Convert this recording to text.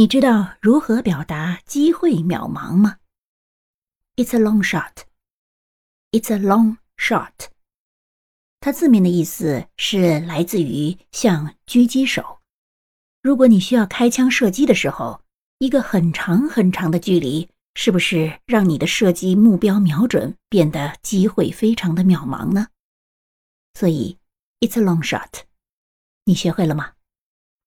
你知道如何表达机会渺茫吗？It's a long shot. It's a long shot. 它字面的意思是来自于像狙击手。如果你需要开枪射击的时候一个很长很长的距离是不是让你的射击目标瞄准变得机会非常的渺茫呢？所以 it's a long shot 你学会了吗？